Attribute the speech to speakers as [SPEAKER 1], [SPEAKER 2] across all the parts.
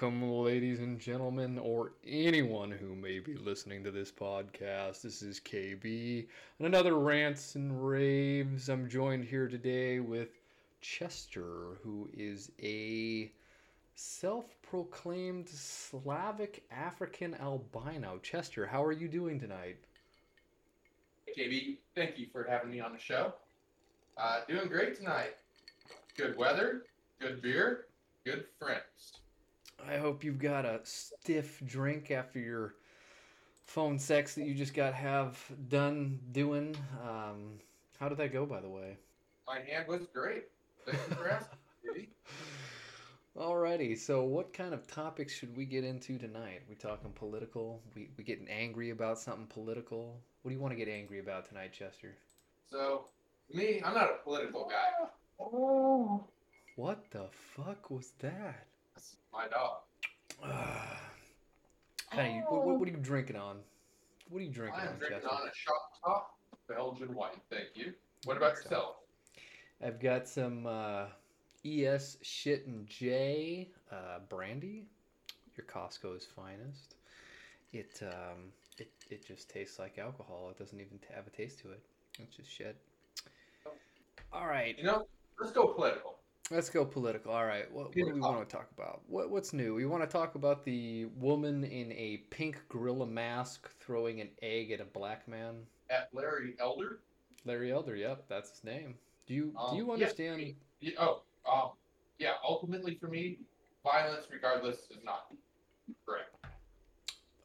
[SPEAKER 1] Welcome, ladies and gentlemen, or anyone who may be listening to this podcast. This is KB and another Rants and Raves. I'm joined here today with Chester, who is a self proclaimed Slavic African albino. Chester, how are you doing tonight?
[SPEAKER 2] KB, thank you for having me on the show. Uh, doing great tonight. Good weather, good beer, good friends.
[SPEAKER 1] I hope you've got a stiff drink after your phone sex that you just got have done doing. Um, how did that go, by the way?
[SPEAKER 2] My hand was great. Thank for asking,
[SPEAKER 1] Alrighty, so what kind of topics should we get into tonight? We talking political? We we getting angry about something political? What do you want to get angry about tonight, Chester?
[SPEAKER 2] So, me, I'm not a political guy. Oh.
[SPEAKER 1] What the fuck was that?
[SPEAKER 2] That's my dog.
[SPEAKER 1] hey, what, what, what are you drinking on? What are you drinking
[SPEAKER 2] I am
[SPEAKER 1] on,
[SPEAKER 2] drinking on a Shock Top Belgian White. Thank you. What about
[SPEAKER 1] So-
[SPEAKER 2] yourself?
[SPEAKER 1] I've got some uh, ES Shit and J uh, brandy, your Costco's finest. It um, it it just tastes like alcohol. It doesn't even have a taste to it. It's just shit. All right,
[SPEAKER 2] You know, let's go political.
[SPEAKER 1] Let's go political. All right, what, what do we want to talk about? What what's new? We want to talk about the woman in a pink gorilla mask throwing an egg at a black man.
[SPEAKER 2] At Larry Elder.
[SPEAKER 1] Larry Elder. Yep, that's his name. Do you do
[SPEAKER 2] Um,
[SPEAKER 1] you understand?
[SPEAKER 2] me- yeah, oh, um, yeah. Ultimately, for me, violence, regardless, is not correct.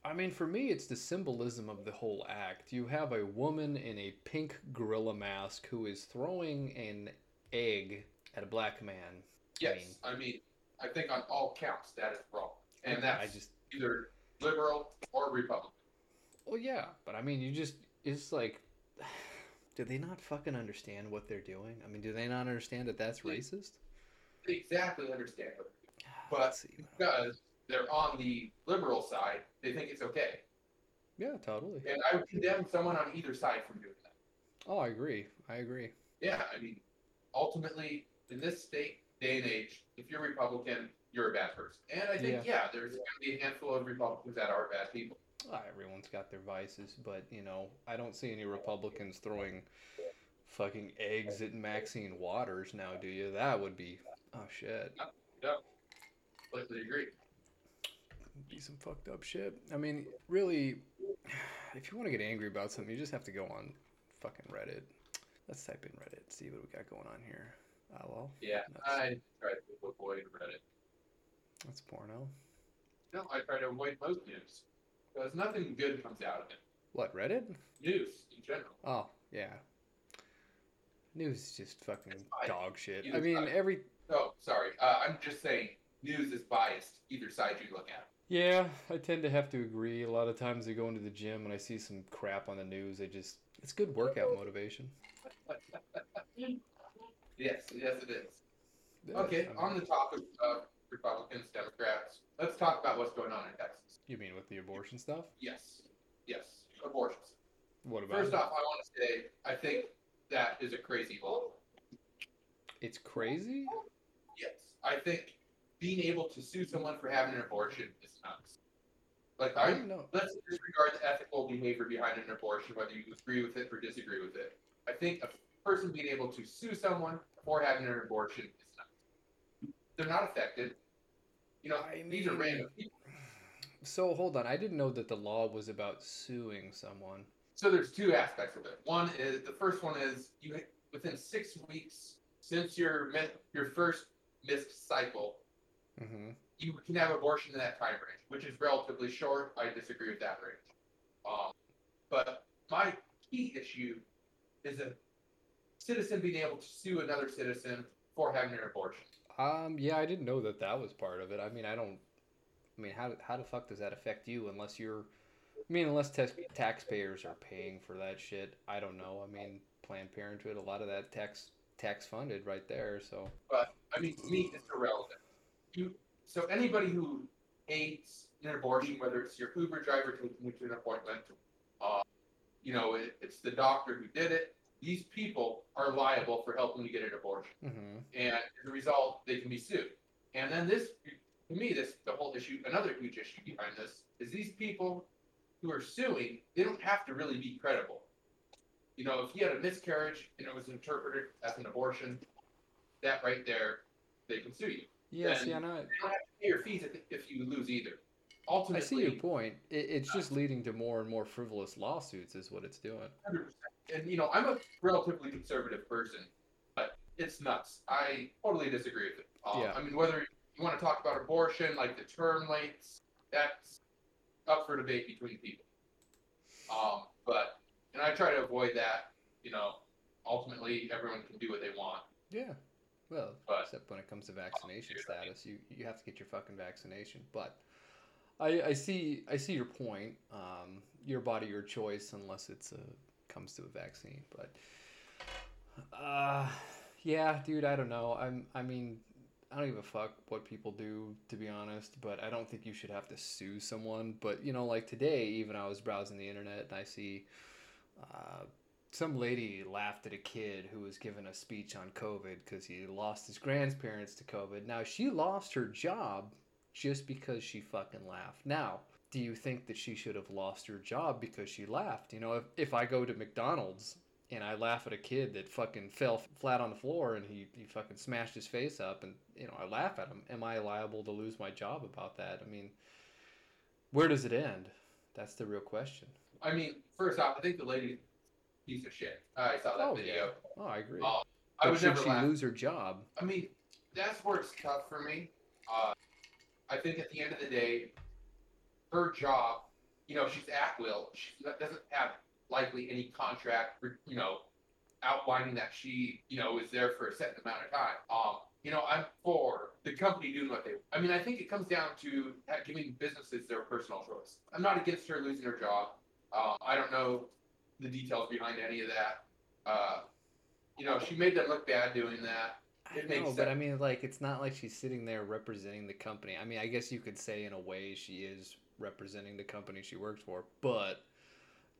[SPEAKER 1] I mean, for me, it's the symbolism of the whole act. You have a woman in a pink gorilla mask who is throwing an egg at a black man.
[SPEAKER 2] Yes, I mean, I think on all counts that is wrong, and
[SPEAKER 1] I
[SPEAKER 2] that's
[SPEAKER 1] just,
[SPEAKER 2] either liberal or Republican.
[SPEAKER 1] well, yeah, but I mean, you just, it's like, do they not fucking understand what they're doing? I mean, do they not understand that that's
[SPEAKER 2] Yeah.
[SPEAKER 1] racist?
[SPEAKER 2] They exactly understand it, ah, But-
[SPEAKER 1] Let's see.
[SPEAKER 2] because they're on the liberal side. They think it's okay,
[SPEAKER 1] Yeah, totally.
[SPEAKER 2] and I would condemn someone on either side from doing that.
[SPEAKER 1] Oh, I agree. I agree.
[SPEAKER 2] Yeah, I mean, ultimately, in this state, day and age, if you're Republican, you're a bad person. And I think, yeah, there's going to be a handful of Republicans that are bad people.
[SPEAKER 1] Ah, everyone's got their vices, but you know, I don't see any Republicans throwing fucking eggs at Maxine Waters now, do you? That would be oh shit.
[SPEAKER 2] No, completely agree.
[SPEAKER 1] Be some fucked up shit. I mean, really, if you want to get angry about something, you just have to go on fucking Reddit. Let's type in Reddit, see what we got going on here. Oh well,
[SPEAKER 2] Yeah,
[SPEAKER 1] That's-
[SPEAKER 2] I try to avoid Reddit.
[SPEAKER 1] that's porno.
[SPEAKER 2] No, I try to avoid most news because nothing good comes out of it.
[SPEAKER 1] What Reddit?
[SPEAKER 2] News in general.
[SPEAKER 1] Oh yeah. News is just fucking dog shit. I mean, every
[SPEAKER 2] Oh, sorry. Uh, I'm just saying news is biased either side you look at.
[SPEAKER 1] Yeah, I tend to have to agree. A lot of times I go into the gym and I see some crap on the news. I just it's good workout motivation.
[SPEAKER 2] Yes, yes, it is.
[SPEAKER 1] Yeah,
[SPEAKER 2] Okay, on the topic of Republicans, Democrats, let's talk about what's going on in Texas.
[SPEAKER 1] you mean with the abortion stuff?
[SPEAKER 2] Yes, yes, abortions.
[SPEAKER 1] What about
[SPEAKER 2] First off, I want to say I think that is a crazy law.
[SPEAKER 1] It's crazy.
[SPEAKER 2] Yes, I think being able to sue someone for having an abortion is nuts. Like
[SPEAKER 1] I
[SPEAKER 2] I,
[SPEAKER 1] don't know.
[SPEAKER 2] let's disregard the ethical behavior behind an abortion, whether you agree with it or disagree with it. I think a person being able to sue someone for having an abortion is nuts. They're not affected. You know,
[SPEAKER 1] I
[SPEAKER 2] these are random people.
[SPEAKER 1] So hold on, I didn't know that the law was about suing someone.
[SPEAKER 2] So there's two aspects of it. One is the first one is you within six weeks since your your first missed cycle,
[SPEAKER 1] Mm-hmm.
[SPEAKER 2] you can have abortion in that time range, which is relatively short. I disagree with that range. Um, but my key issue is a citizen being able to sue another citizen for having an abortion.
[SPEAKER 1] Um, yeah, I didn't know that that was part of it. I mean, I don't. I mean, how how the fuck does that affect you? Unless you're, I mean, unless tax taxpayers are paying for that shit. I don't know. I mean, Planned Parenthood, a lot of that tax tax funded right there. So
[SPEAKER 2] But I mean, to me, it's irrelevant. You so anybody who aids an abortion, whether it's your Uber driver taking you to an appointment, uh, you know, it, it's the doctor who did it. These people are liable for helping you get an abortion,
[SPEAKER 1] hmm
[SPEAKER 2] and as a result, they can be sued. And then this to me, this the whole issue. Another huge issue behind this is these people who are suing. They don't have to really be credible. You know, if you had a miscarriage and it was interpreted as an abortion, that right there, they can sue you. Yes,
[SPEAKER 1] Yeah, I know.
[SPEAKER 2] You don't have to pay your fees if, if you lose either. Ultimately, I
[SPEAKER 1] see your point. It, it's just leading to more and more frivolous lawsuits, is what it's doing.
[SPEAKER 2] 100%. And you know, I'm a relatively conservative person, but it's nuts. I totally disagree with it. Um,
[SPEAKER 1] Yeah.
[SPEAKER 2] I mean, whether you want to talk about abortion, like the term lengths, that's up for debate between people. Um, but and I try to avoid that. You know, ultimately, everyone can do what they want.
[SPEAKER 1] Yeah. Well,
[SPEAKER 2] But-
[SPEAKER 1] except when it comes to vaccination
[SPEAKER 2] mean-
[SPEAKER 1] status, you you have to get your fucking vaccination. But I I see I see your point. Um, your body, your choice, unless it's a comes to a vaccine. But uh, yeah, dude, I don't know. I'm I mean. I don't give a fuck what people do, to be honest, but I don't think you should have to sue someone. But, you know, like today, even I was browsing the internet and I see uh, some lady laughed at a kid who was giving a speech on COVID because he lost his grandparents to COVID. Now, she lost her job just because she fucking laughed. Now, do you think that she should have lost her job because she laughed? You know, if, if I go to McDonald's and I laugh at a kid that fucking fell flat on the floor and he, he fucking smashed his face up and, you know, I laugh at him, am I liable to lose my job about that? I mean, where does it end? That's the real question.
[SPEAKER 2] I mean, first off, I think the lady piece of shit. I saw that
[SPEAKER 1] Oh,
[SPEAKER 2] video.
[SPEAKER 1] Oh, I agree.
[SPEAKER 2] Um, I would
[SPEAKER 1] should
[SPEAKER 2] never
[SPEAKER 1] she
[SPEAKER 2] laugh.
[SPEAKER 1] lose her job?
[SPEAKER 2] I mean, that's where it's tough for me. Uh, I think at the end of the day, her job, you know, she's at will. She doesn't have likely any contract, for, you know, outlining that she, you know, is there for a certain amount of time. Um, you know, I'm for the company doing what they. I mean, I think it comes down to giving businesses their personal choice. I'm not against her losing her job. Um, I don't know the details behind any of that. Uh, you know, she made them look bad doing that.
[SPEAKER 1] I
[SPEAKER 2] It makes
[SPEAKER 1] know, but I mean, like, it's not like she's sitting there representing the company. I mean, I guess you could say in a way she is representing the company she works for, but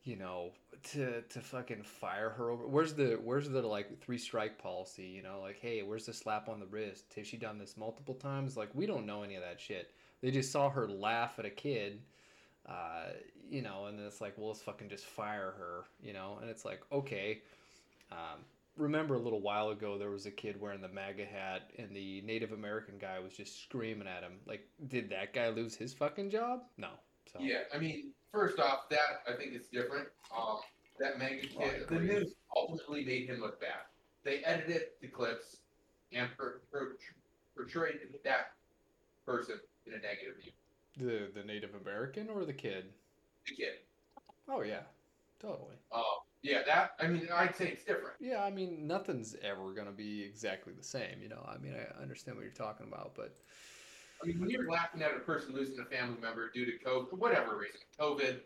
[SPEAKER 1] you know, to to fucking fire her over. Where's the where's the like three strike policy? You know, like, hey, where's the slap on the wrist? Has she done this multiple times? Like, we don't know any of that shit. They just saw her laugh at a kid. Uh, you know, and then it's like, well, let's fucking just fire her, you know, and it's like, okay, um, remember a little while ago there was a kid wearing the MAGA hat and the Native American guy was just screaming at him. Like, did that guy lose his fucking job? No. So
[SPEAKER 2] Yeah, I mean, first off, that I think is different. Um, that
[SPEAKER 1] MAGA I
[SPEAKER 2] kid, the news ultimately made him look bad. They edited the clips and per, per, portrayed that person in a negative view.
[SPEAKER 1] the the Native American or the kid?
[SPEAKER 2] The kid.
[SPEAKER 1] Oh yeah, totally.
[SPEAKER 2] Um, yeah, that I mean, I'd say it's different.
[SPEAKER 1] Yeah, I mean nothing's ever gonna be exactly the same. You know, I mean I understand what you're talking about, but
[SPEAKER 2] I mean, when you're laughing at a person losing a family member due to COVID, whatever reason, COVID,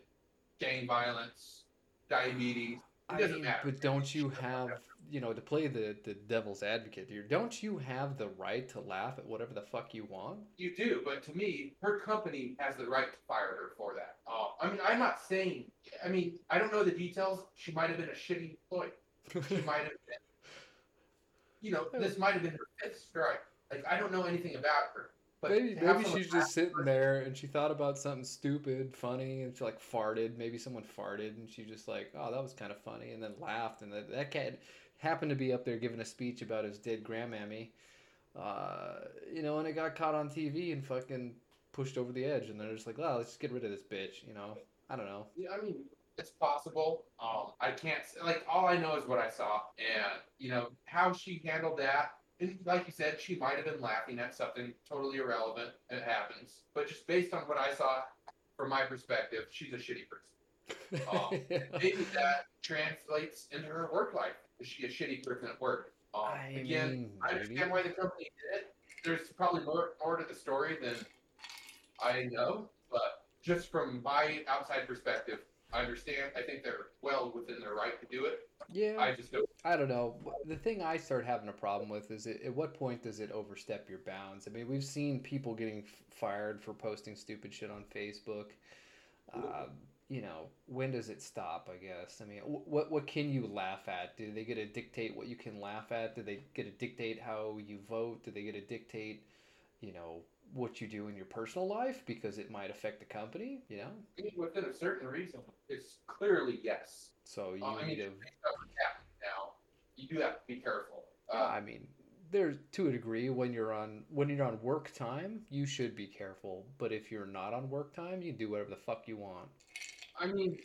[SPEAKER 2] gang violence, diabetes, it
[SPEAKER 1] I
[SPEAKER 2] doesn't
[SPEAKER 1] mean,
[SPEAKER 2] matter.
[SPEAKER 1] but don't you have you know to play the the devil's advocate here? Don't you have the right to laugh at whatever the fuck you want?
[SPEAKER 2] You do, but to me, her company has the right to fire her for that. Uh, I mean, I'm not saying. I mean, I don't know the details. She might have been a shitty employee. She might have been. You know, this might have been her fifth strike. Like I don't know anything about her. But
[SPEAKER 1] maybe maybe she's just sitting
[SPEAKER 2] her-
[SPEAKER 1] there and she thought about something stupid, funny, and she like farted. Maybe someone farted and she just like, oh, that was kind of funny, and then laughed. And that that cat happened to be up there giving a speech about his dead grandmammy, uh, you know, and it got caught on TV and fucking pushed over the edge. And they're just like, oh, let's just get rid of this bitch. You know, I don't know.
[SPEAKER 2] Yeah, I mean, it's possible. Um, I can't like all I know is what I saw, and you know how she handled that. And like you said, she might have been laughing at something totally irrelevant. It happens, but just based on what I saw, from my perspective, she's a shitty person. Oh, Maybe that translates into her work life. Is she a shitty person at work? Um,
[SPEAKER 1] I
[SPEAKER 2] again,
[SPEAKER 1] mean,
[SPEAKER 2] I
[SPEAKER 1] maybe.
[SPEAKER 2] understand why the company did it. There's probably more, more to the story than I know, but just from my outside perspective, I understand. I think they're well within their right to do it.
[SPEAKER 1] Yeah,
[SPEAKER 2] I just don't.
[SPEAKER 1] I don't know. The thing I start having a problem with is it, at what point does it overstep your bounds? I mean, we've seen people getting f- fired for posting stupid shit on Facebook. Um, you know, when does it stop? I guess. I mean, what what can you laugh at? Do they get to dictate what you can laugh at? Do they get to dictate how you vote? Do they get to dictate, you know, what you do in your personal life because it might affect the company, you know?
[SPEAKER 2] I mean, within a certain reason, it's clearly yes.
[SPEAKER 1] So you
[SPEAKER 2] I
[SPEAKER 1] need
[SPEAKER 2] mean,
[SPEAKER 1] to
[SPEAKER 2] now, you do have to be careful.
[SPEAKER 1] Yeah,
[SPEAKER 2] Uh,
[SPEAKER 1] I mean, there's to a degree when you're on when you're on work time, you should be careful. But if you're not on work time, you do whatever the fuck you want.
[SPEAKER 2] I mean,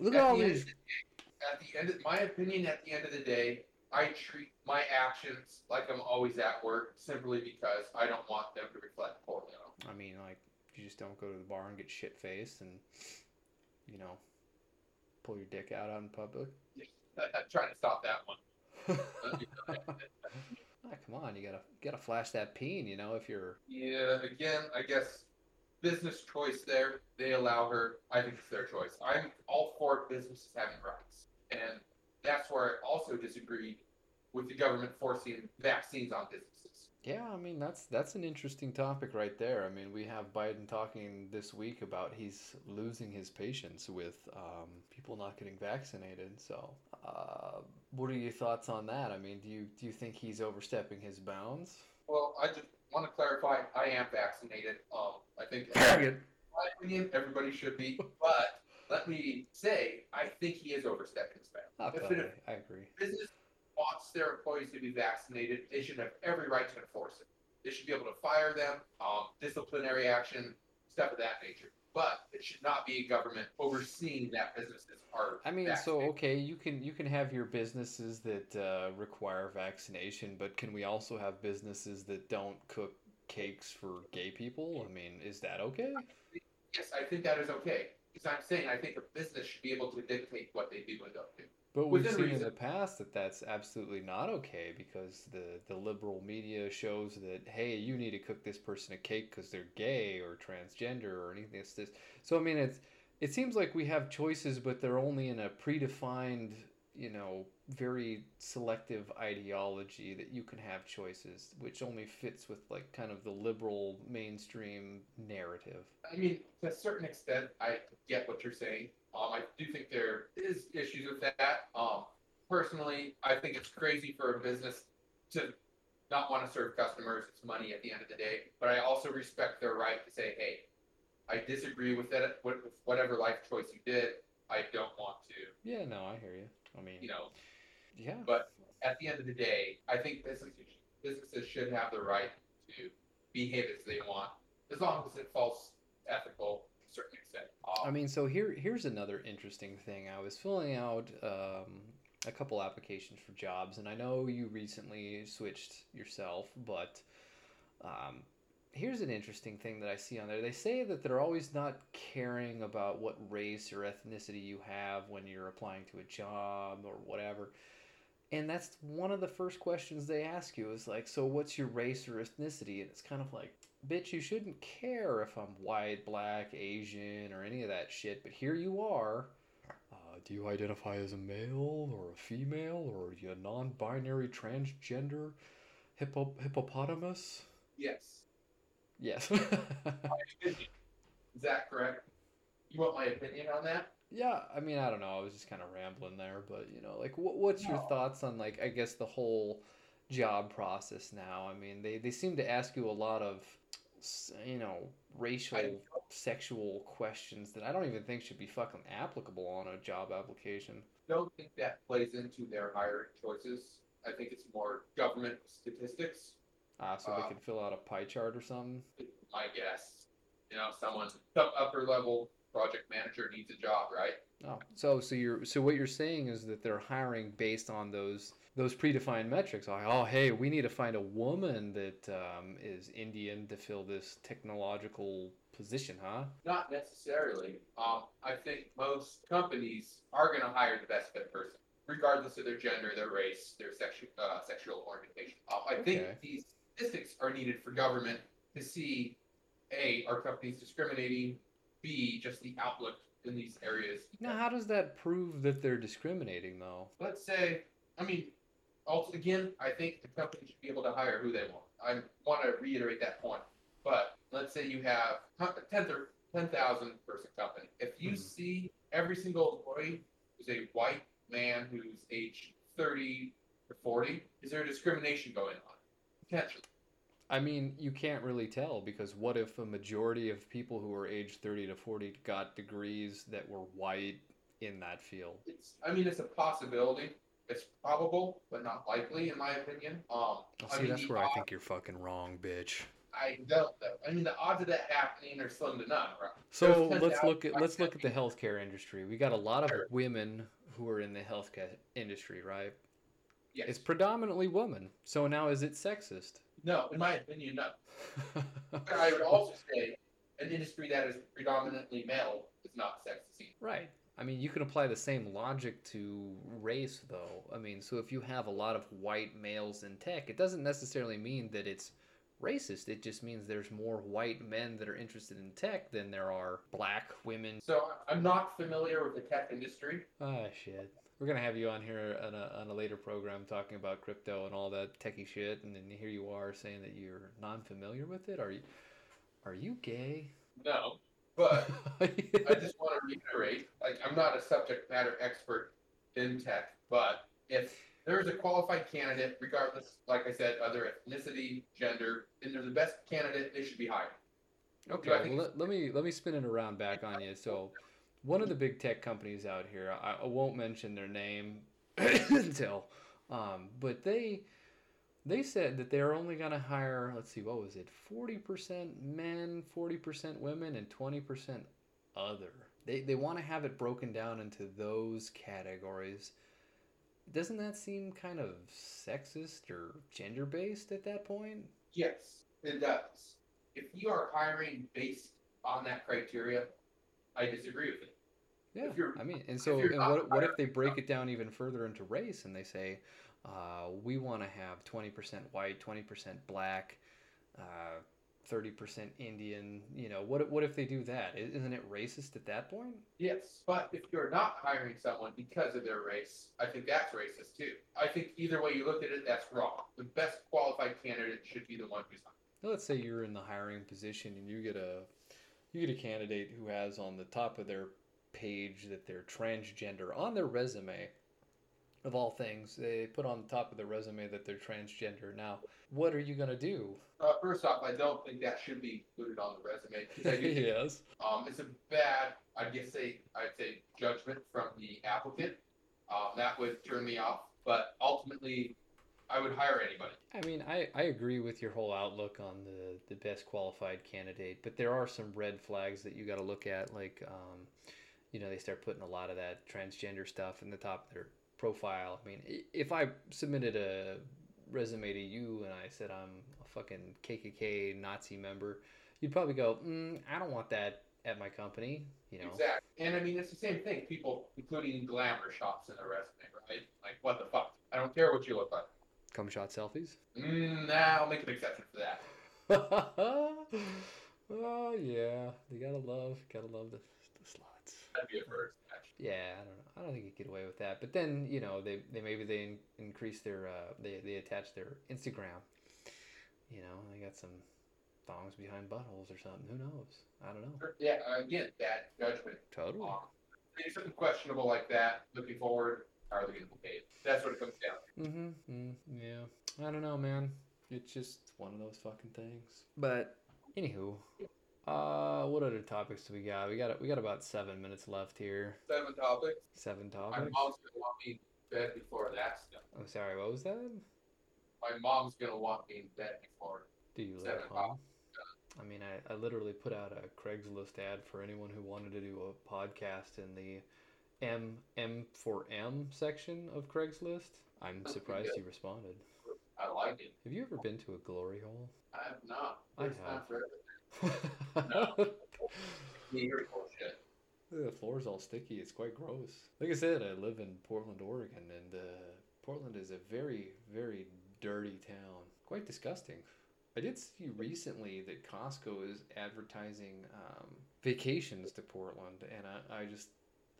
[SPEAKER 1] Look
[SPEAKER 2] at
[SPEAKER 1] at all
[SPEAKER 2] the
[SPEAKER 1] these.
[SPEAKER 2] of the day- at the end of my opinion, at the end of the day, I treat my actions like I'm always at work simply because I don't want them to reflect poorly on them.
[SPEAKER 1] I mean, like you just don't go to the bar and get shit faced and you know pull your dick out out in public.
[SPEAKER 2] I'm trying to stop that one.
[SPEAKER 1] Ah, come on, you gotta gotta flash that peen, you know, if you're
[SPEAKER 2] Yeah, again, I guess business choice there. They allow her. I think it's their choice. I'm all for businesses having rights. And that's where I also disagree with the government forcing vaccines on businesses.
[SPEAKER 1] Yeah, I mean that's that's an interesting topic right there. I mean, we have Biden talking this week about he's losing his patience with um, people not getting vaccinated. So, uh, what are your thoughts on that? I mean, do you do you think he's overstepping his bounds?
[SPEAKER 2] Well, I just want to clarify I am vaccinated. Um, I think, in my opinion, everybody should be. But let me say, I think he is overstepping his bounds. If it-
[SPEAKER 1] I agree.
[SPEAKER 2] business wants their employees to be vaccinated, they should have every right to enforce it. They should be able to fire them, um, disciplinary action, stuff of that nature. But it should not be a government overseeing that businesses are.
[SPEAKER 1] I mean, so okay, you can you can have your businesses that uh, require vaccination, but can we also have businesses that don't cook cakes for gay people? I mean, is that okay?
[SPEAKER 2] yes, I think that is okay. Because I'm saying I think a business should be able to dictate what they do and don't do.
[SPEAKER 1] But we've seen in the past that that's absolutely not okay because the, the liberal media shows that hey, you need to cook this person a cake because they're gay or transgender or anything. It's this. So I mean, it's it seems like we have choices, but they're only in a predefined, you know, very selective ideology that you can have choices, which only fits with like kind of the liberal mainstream narrative.
[SPEAKER 2] I mean, to a certain extent, I get what you're saying. Um, I do think there is issues with that. Um, personally, I think it's crazy for a business to not want to serve customers. It's money at the end of the day. But I also respect their right to say, hey, I disagree with that, with whatever life choice you did. I don't want to,
[SPEAKER 1] Yeah, no, I hear you. I mean,
[SPEAKER 2] you know.
[SPEAKER 1] Yeah.
[SPEAKER 2] But at the end of the day, I think businesses businesses should have the right to behave as they want, as long as it falls ethical to a certain extent.
[SPEAKER 1] I mean, so here here's another interesting thing. I was filling out um, a couple applications for jobs, and I know you recently switched yourself, but um, here's an interesting thing that I see on there. They say that they're always not caring about what race or ethnicity you have when you're applying to a job or whatever. And that's one of the first questions they ask you is like, so what's your race or ethnicity? And it's kind of like, bitch, you shouldn't care if I'm white, black, Asian, or any of that shit, but here you are. Uh, do you identify as a male or a female, or are you a non binary transgender hippo- hippopotamus?
[SPEAKER 2] yes.
[SPEAKER 1] Yes.
[SPEAKER 2] Is that correct? You want my opinion on that?
[SPEAKER 1] Yeah, I mean, I don't know. I was just kind of rambling there, but you know, like, what, what's your thoughts on, like, I guess the whole job process now? I mean, they, they seem to ask you a lot of, you know, racial,
[SPEAKER 2] I-
[SPEAKER 1] sexual questions that I don't even think should be fucking applicable on a job application.
[SPEAKER 2] Don't think that plays into their hiring choices. I think it's more government statistics.
[SPEAKER 1] Ah, so they
[SPEAKER 2] Uh,
[SPEAKER 1] can fill out a pie chart or something.
[SPEAKER 2] My guess. You know, someone some upper level project manager needs a job, right?
[SPEAKER 1] Oh, so so you're so what you're saying is that they're hiring based on those those predefined metrics. Like, oh, hey, we need to find a woman that um, is Indian to fill this technological position, huh?
[SPEAKER 2] Not necessarily. Um, I think most companies are going to hire the best fit person, regardless of their gender, their race, their sexual uh, sexual orientation. Um, I
[SPEAKER 1] Okay.
[SPEAKER 2] think these statistics are needed for government to see a are companies discriminating, b just the outlook in these areas.
[SPEAKER 1] Now, how does that prove that they're discriminating, though?
[SPEAKER 2] Let's say, I mean, also again, I think the company should be able to hire who they want. I want to reiterate that point. But let's say you have a 10 or 10,000 person company. If you
[SPEAKER 1] Mhm.
[SPEAKER 2] see every single employee is a white man who's age 30 to 40, is there discrimination going on? Potentially.
[SPEAKER 1] I mean, you can't really tell because what if a majority of people who are age 30 to 40 got degrees that were white in that field?
[SPEAKER 2] It's, I mean, it's a possibility. It's probable, but not likely, in my opinion. Um,
[SPEAKER 1] Oh,
[SPEAKER 2] I
[SPEAKER 1] see,
[SPEAKER 2] mean,
[SPEAKER 1] that's where I think you're fucking wrong, bitch.
[SPEAKER 2] I don't. I mean, the odds of that happening are slim to none, right?
[SPEAKER 1] So let's look at let's look at the healthcare industry. We got a lot of women who are in the healthcare industry, right?
[SPEAKER 2] Yes.
[SPEAKER 1] It's predominantly women. So now is it sexist?
[SPEAKER 2] no, in my opinion, no. I would also say an industry that is predominantly male is not sexy.
[SPEAKER 1] Right. I mean, you can apply the same logic to race, though. I mean, so if you have a lot of white males in tech, it doesn't necessarily mean that it's racist. It just means there's more white men that are interested in tech than there are black women.
[SPEAKER 2] So I'm not familiar with the tech industry.
[SPEAKER 1] Ah, shit. We're gonna have you on here on a, on a later program talking about crypto and all that techie shit, and then here you are saying that you're non-familiar with it. Are you? Are you gay?
[SPEAKER 2] No, but I just want to reiterate, like I'm not a subject matter expert in tech, but if there's a qualified candidate, regardless, like I said, other ethnicity, gender, and they're the best candidate, they should be hired.
[SPEAKER 1] Okay, well, let, let me let me spin it around back on you. So, one of the big tech companies out here, I, I won't mention their name until, um, but they they said that they're only going to hire. Let's see, what was it? Forty percent men, forty percent women, and twenty percent other. They they want to have it broken down into those categories. Doesn't that seem kind of sexist or gender based at that point?
[SPEAKER 2] Yes, it does. If you are hiring based on that criteria, I disagree with it.
[SPEAKER 1] Yeah,
[SPEAKER 2] If you're-
[SPEAKER 1] I mean, and so, and what, what if they break it down even further into race and they say, uh, we want to have 20% white, 20% black, uh, 30% Indian, you know, what, what if they do that? Isn't it racist at that point?
[SPEAKER 2] Yes, but if you're not hiring someone because of their race, I think that's racist too. I think either way you look at it, that's wrong. The best qualified candidate should be the one who's hired.
[SPEAKER 1] Now, let's say you're in the hiring position and you get a, you get a candidate who has on the top of their page that they're transgender on their resume. Of all things, they put on the top of their resume that they're transgender. Now, what are you gonna do?
[SPEAKER 2] Uh, first off, I don't think that should be included on the resume do
[SPEAKER 1] yes.
[SPEAKER 2] um, it's a bad, I guess, say, I'd say, judgment from the applicant. Um, that would turn me off. But ultimately, I would hire anybody.
[SPEAKER 1] I mean, I, I agree with your whole outlook on the, the best qualified candidate, but there are some red flags that you got to look at. Like, um, you know, they start putting a lot of that transgender stuff in the top of their profile. I mean, if I submitted a resume to you and I said I'm a fucking KKK Nazi member, you'd probably go, mm, I don't want that at my company. You know,
[SPEAKER 2] Exactly. And I mean, it's the same thing. People including glamour shots in their resume, right? Like, what the fuck? I don't care what you look like.
[SPEAKER 1] cum shot selfies.
[SPEAKER 2] Mm, nah, I'll make an exception for that.
[SPEAKER 1] oh yeah, You gotta love, gotta love the, the slots.
[SPEAKER 2] That'd be a. Actually.
[SPEAKER 1] Yeah, I don't know. I don't think you get away with that. But then you know they, they maybe they in, increase their uh, they they attach their Instagram. You know they got some thongs behind buttholes or something. Who knows? I don't know.
[SPEAKER 2] Yeah, again, bad judgment.
[SPEAKER 1] Totally.
[SPEAKER 2] Um, something questionable like that, looking forward, how are they going to paid? That's what it comes down to.
[SPEAKER 1] Mm-hmm. Mm, yeah. I don't know, man. It's just one of those fucking things. But anywho, uh, what other topics do we got? We got we got about seven minutes left here.
[SPEAKER 2] Seven topics.
[SPEAKER 1] Seven topics.
[SPEAKER 2] My mom's to want me in bed before that's done.
[SPEAKER 1] I'm sorry. What was that?
[SPEAKER 2] My mom's to want me in bed before.
[SPEAKER 1] Do you live home? I mean, I, I literally put out a Craigslist ad for anyone who wanted to do a podcast in the M M for M section of Craigslist. I'm
[SPEAKER 2] That's
[SPEAKER 1] surprised you responded.
[SPEAKER 2] I like it.
[SPEAKER 1] Have you ever been to a glory hole?
[SPEAKER 2] I have not.
[SPEAKER 1] I
[SPEAKER 2] It's
[SPEAKER 1] have.
[SPEAKER 2] Not for everything. Me hear bullshit.
[SPEAKER 1] the floor's all sticky. It's quite gross. Like I said, I live in Portland, Oregon, and uh, Portland is a very, very dirty town. Quite disgusting. I did see recently that Costco is advertising um, vacations to Portland, and I, I just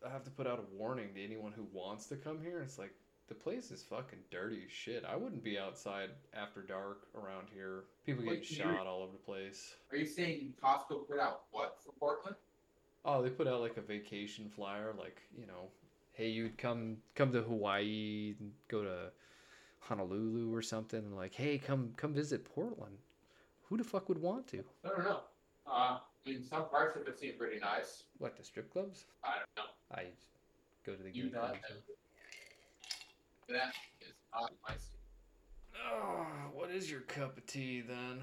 [SPEAKER 1] I have to put out a warning to anyone who wants to come here. It's like the place is fucking dirty as shit. I wouldn't be outside after dark around here. People get
[SPEAKER 2] Wait,
[SPEAKER 1] shot all over the place.
[SPEAKER 2] Are you saying Costco put out what for Portland?
[SPEAKER 1] Oh, they put out like a vacation flyer, like you know, hey, you'd come come to Hawaii, and go to Honolulu or something, and like, hey, come come visit Portland. Who the fuck would want to?
[SPEAKER 2] I don't know. Uh, I mean, some parts of it seem pretty nice.
[SPEAKER 1] What the strip clubs?
[SPEAKER 2] I don't know.
[SPEAKER 1] I go to the
[SPEAKER 2] You not
[SPEAKER 1] clubs.
[SPEAKER 2] That is not my.
[SPEAKER 1] Oh, what is your cup of tea then?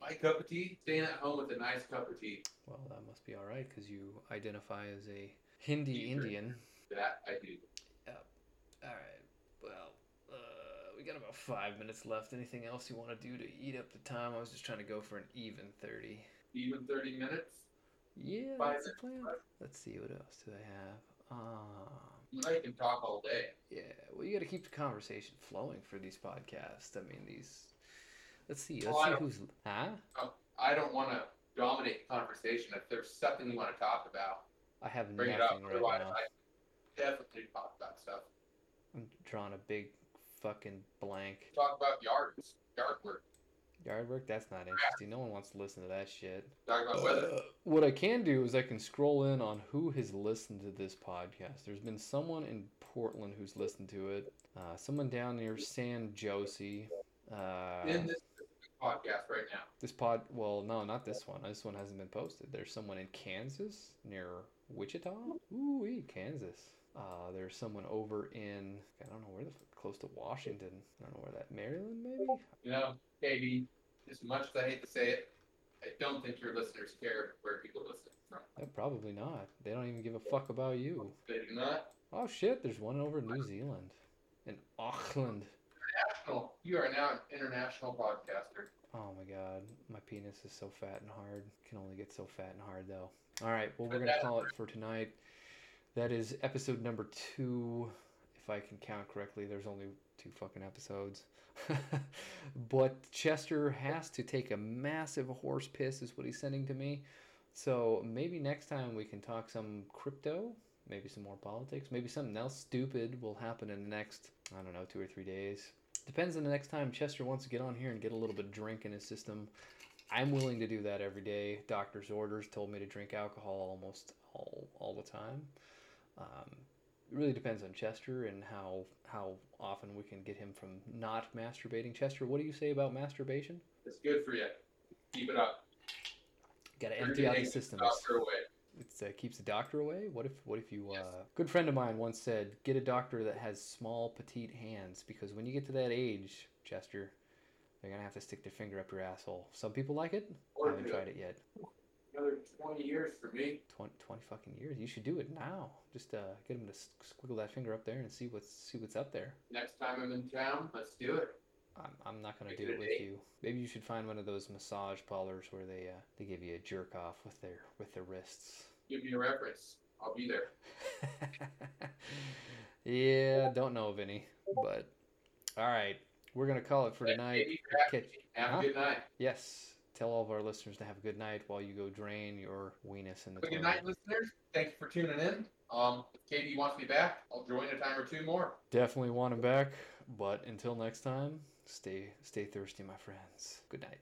[SPEAKER 2] My cup of tea, staying at home with a nice cup of tea.
[SPEAKER 1] Well, that must be all right because you identify as a Hindi
[SPEAKER 2] Hebrew.
[SPEAKER 1] Indian.
[SPEAKER 2] That I do.
[SPEAKER 1] All right. Well, uh, we got about five minutes left. Anything else you want to do to eat up the time? I was just trying to go for an even thirty.
[SPEAKER 2] Even 30 minutes.
[SPEAKER 1] Yeah,
[SPEAKER 2] Five
[SPEAKER 1] that's the plan.
[SPEAKER 2] minutes.
[SPEAKER 1] Let's see what else do I have. Um,
[SPEAKER 2] I can talk all day.
[SPEAKER 1] yeah. Well, you got to keep the conversation flowing for these podcasts. I mean, these. Let's see. Let's
[SPEAKER 2] Oh,
[SPEAKER 1] see who's. Huh?
[SPEAKER 2] I don't want to dominate the conversation. If there's something you want to talk about,
[SPEAKER 1] I have
[SPEAKER 2] bring it up.
[SPEAKER 1] nothing right
[SPEAKER 2] Otherwise,
[SPEAKER 1] now.
[SPEAKER 2] I definitely talk about stuff.
[SPEAKER 1] I'm drawing a big fucking blank.
[SPEAKER 2] Talk about yards, yard work.
[SPEAKER 1] Yard work? That's not interesting. No one wants to listen to that shit.
[SPEAKER 2] Talk about weather.
[SPEAKER 1] Uh, what I can do is I can scroll in on who has listened to this podcast. There's been someone in Portland who's listened to it. Uh, someone down near San Jose. Uh,
[SPEAKER 2] in this podcast right now.
[SPEAKER 1] this pod, well, no, not this one. This one hasn't been posted. There's someone in Kansas near Wichita. Ooh, Kansas. Uh, there's someone over in I don't know where the close to Washington. I don't know where that Maryland maybe.
[SPEAKER 2] You know, KB, as much as I hate to say it, I don't think your listeners care where people listen from.
[SPEAKER 1] Uh, probably not. They don't even give a fuck about you.
[SPEAKER 2] They do not.
[SPEAKER 1] Oh shit, there's one over in New Zealand. In Auckland.
[SPEAKER 2] National. You are now an international podcaster.
[SPEAKER 1] Oh my god, my penis is so fat and hard. Can only get so fat and hard though. All right, well we're gonna call it for tonight. That is episode number two, if I can count correctly. There's only two fucking episodes. but Chester has to take a massive horse piss, is what he's sending to me. So maybe next time we can talk some crypto, maybe some more politics, maybe something else stupid will happen in the next, I don't know, two or three days. Depends on the next time Chester wants to get on here and get a little bit of drink in his system. I'm willing to do that every day. Doctor's orders told me to drink alcohol almost all, all the time. Um, it really depends on Chester and how how often we can get him from not masturbating. Chester, what do you say about masturbation?
[SPEAKER 2] It's good for you. Keep it up.
[SPEAKER 1] Got to empty out the
[SPEAKER 2] system.
[SPEAKER 1] It uh, keeps the doctor away. What if what if you?
[SPEAKER 2] Yes.
[SPEAKER 1] Uh, good friend of mine once said, get a doctor that has small, petite hands because when you get to that age, Chester, they're gonna have to stick their finger up your asshole. Some people like it. I haven't tried
[SPEAKER 2] it
[SPEAKER 1] yet.
[SPEAKER 2] Another 20 years for me.
[SPEAKER 1] 20, 20 fucking years. You should do it now. Just uh, get him to squiggle that finger up there and see what's see what's up there.
[SPEAKER 2] Next time I'm in town, let's do it.
[SPEAKER 1] I'm, I'm not gonna
[SPEAKER 2] Make
[SPEAKER 1] do
[SPEAKER 2] it
[SPEAKER 1] it with you. Maybe you should find one of those massage parlors where they uh, they give you a jerk off with their with their wrists.
[SPEAKER 2] Give me a reference. I'll be there.
[SPEAKER 1] yeah, don't know of any, but all right, we're gonna call it for tonight.
[SPEAKER 2] you for having
[SPEAKER 1] Catch-.
[SPEAKER 2] Have
[SPEAKER 1] Huh?
[SPEAKER 2] a good night.
[SPEAKER 1] Yes, tell all of our listeners to have a good night while you go drain your weenus in the
[SPEAKER 2] Good
[SPEAKER 1] toilet.
[SPEAKER 2] night, listeners. Thank you for tuning in. Um, if KB wants me back, I'll join a time or two more.
[SPEAKER 1] Definitely want him back, but until next time, stay stay thirsty, my friends. Good night.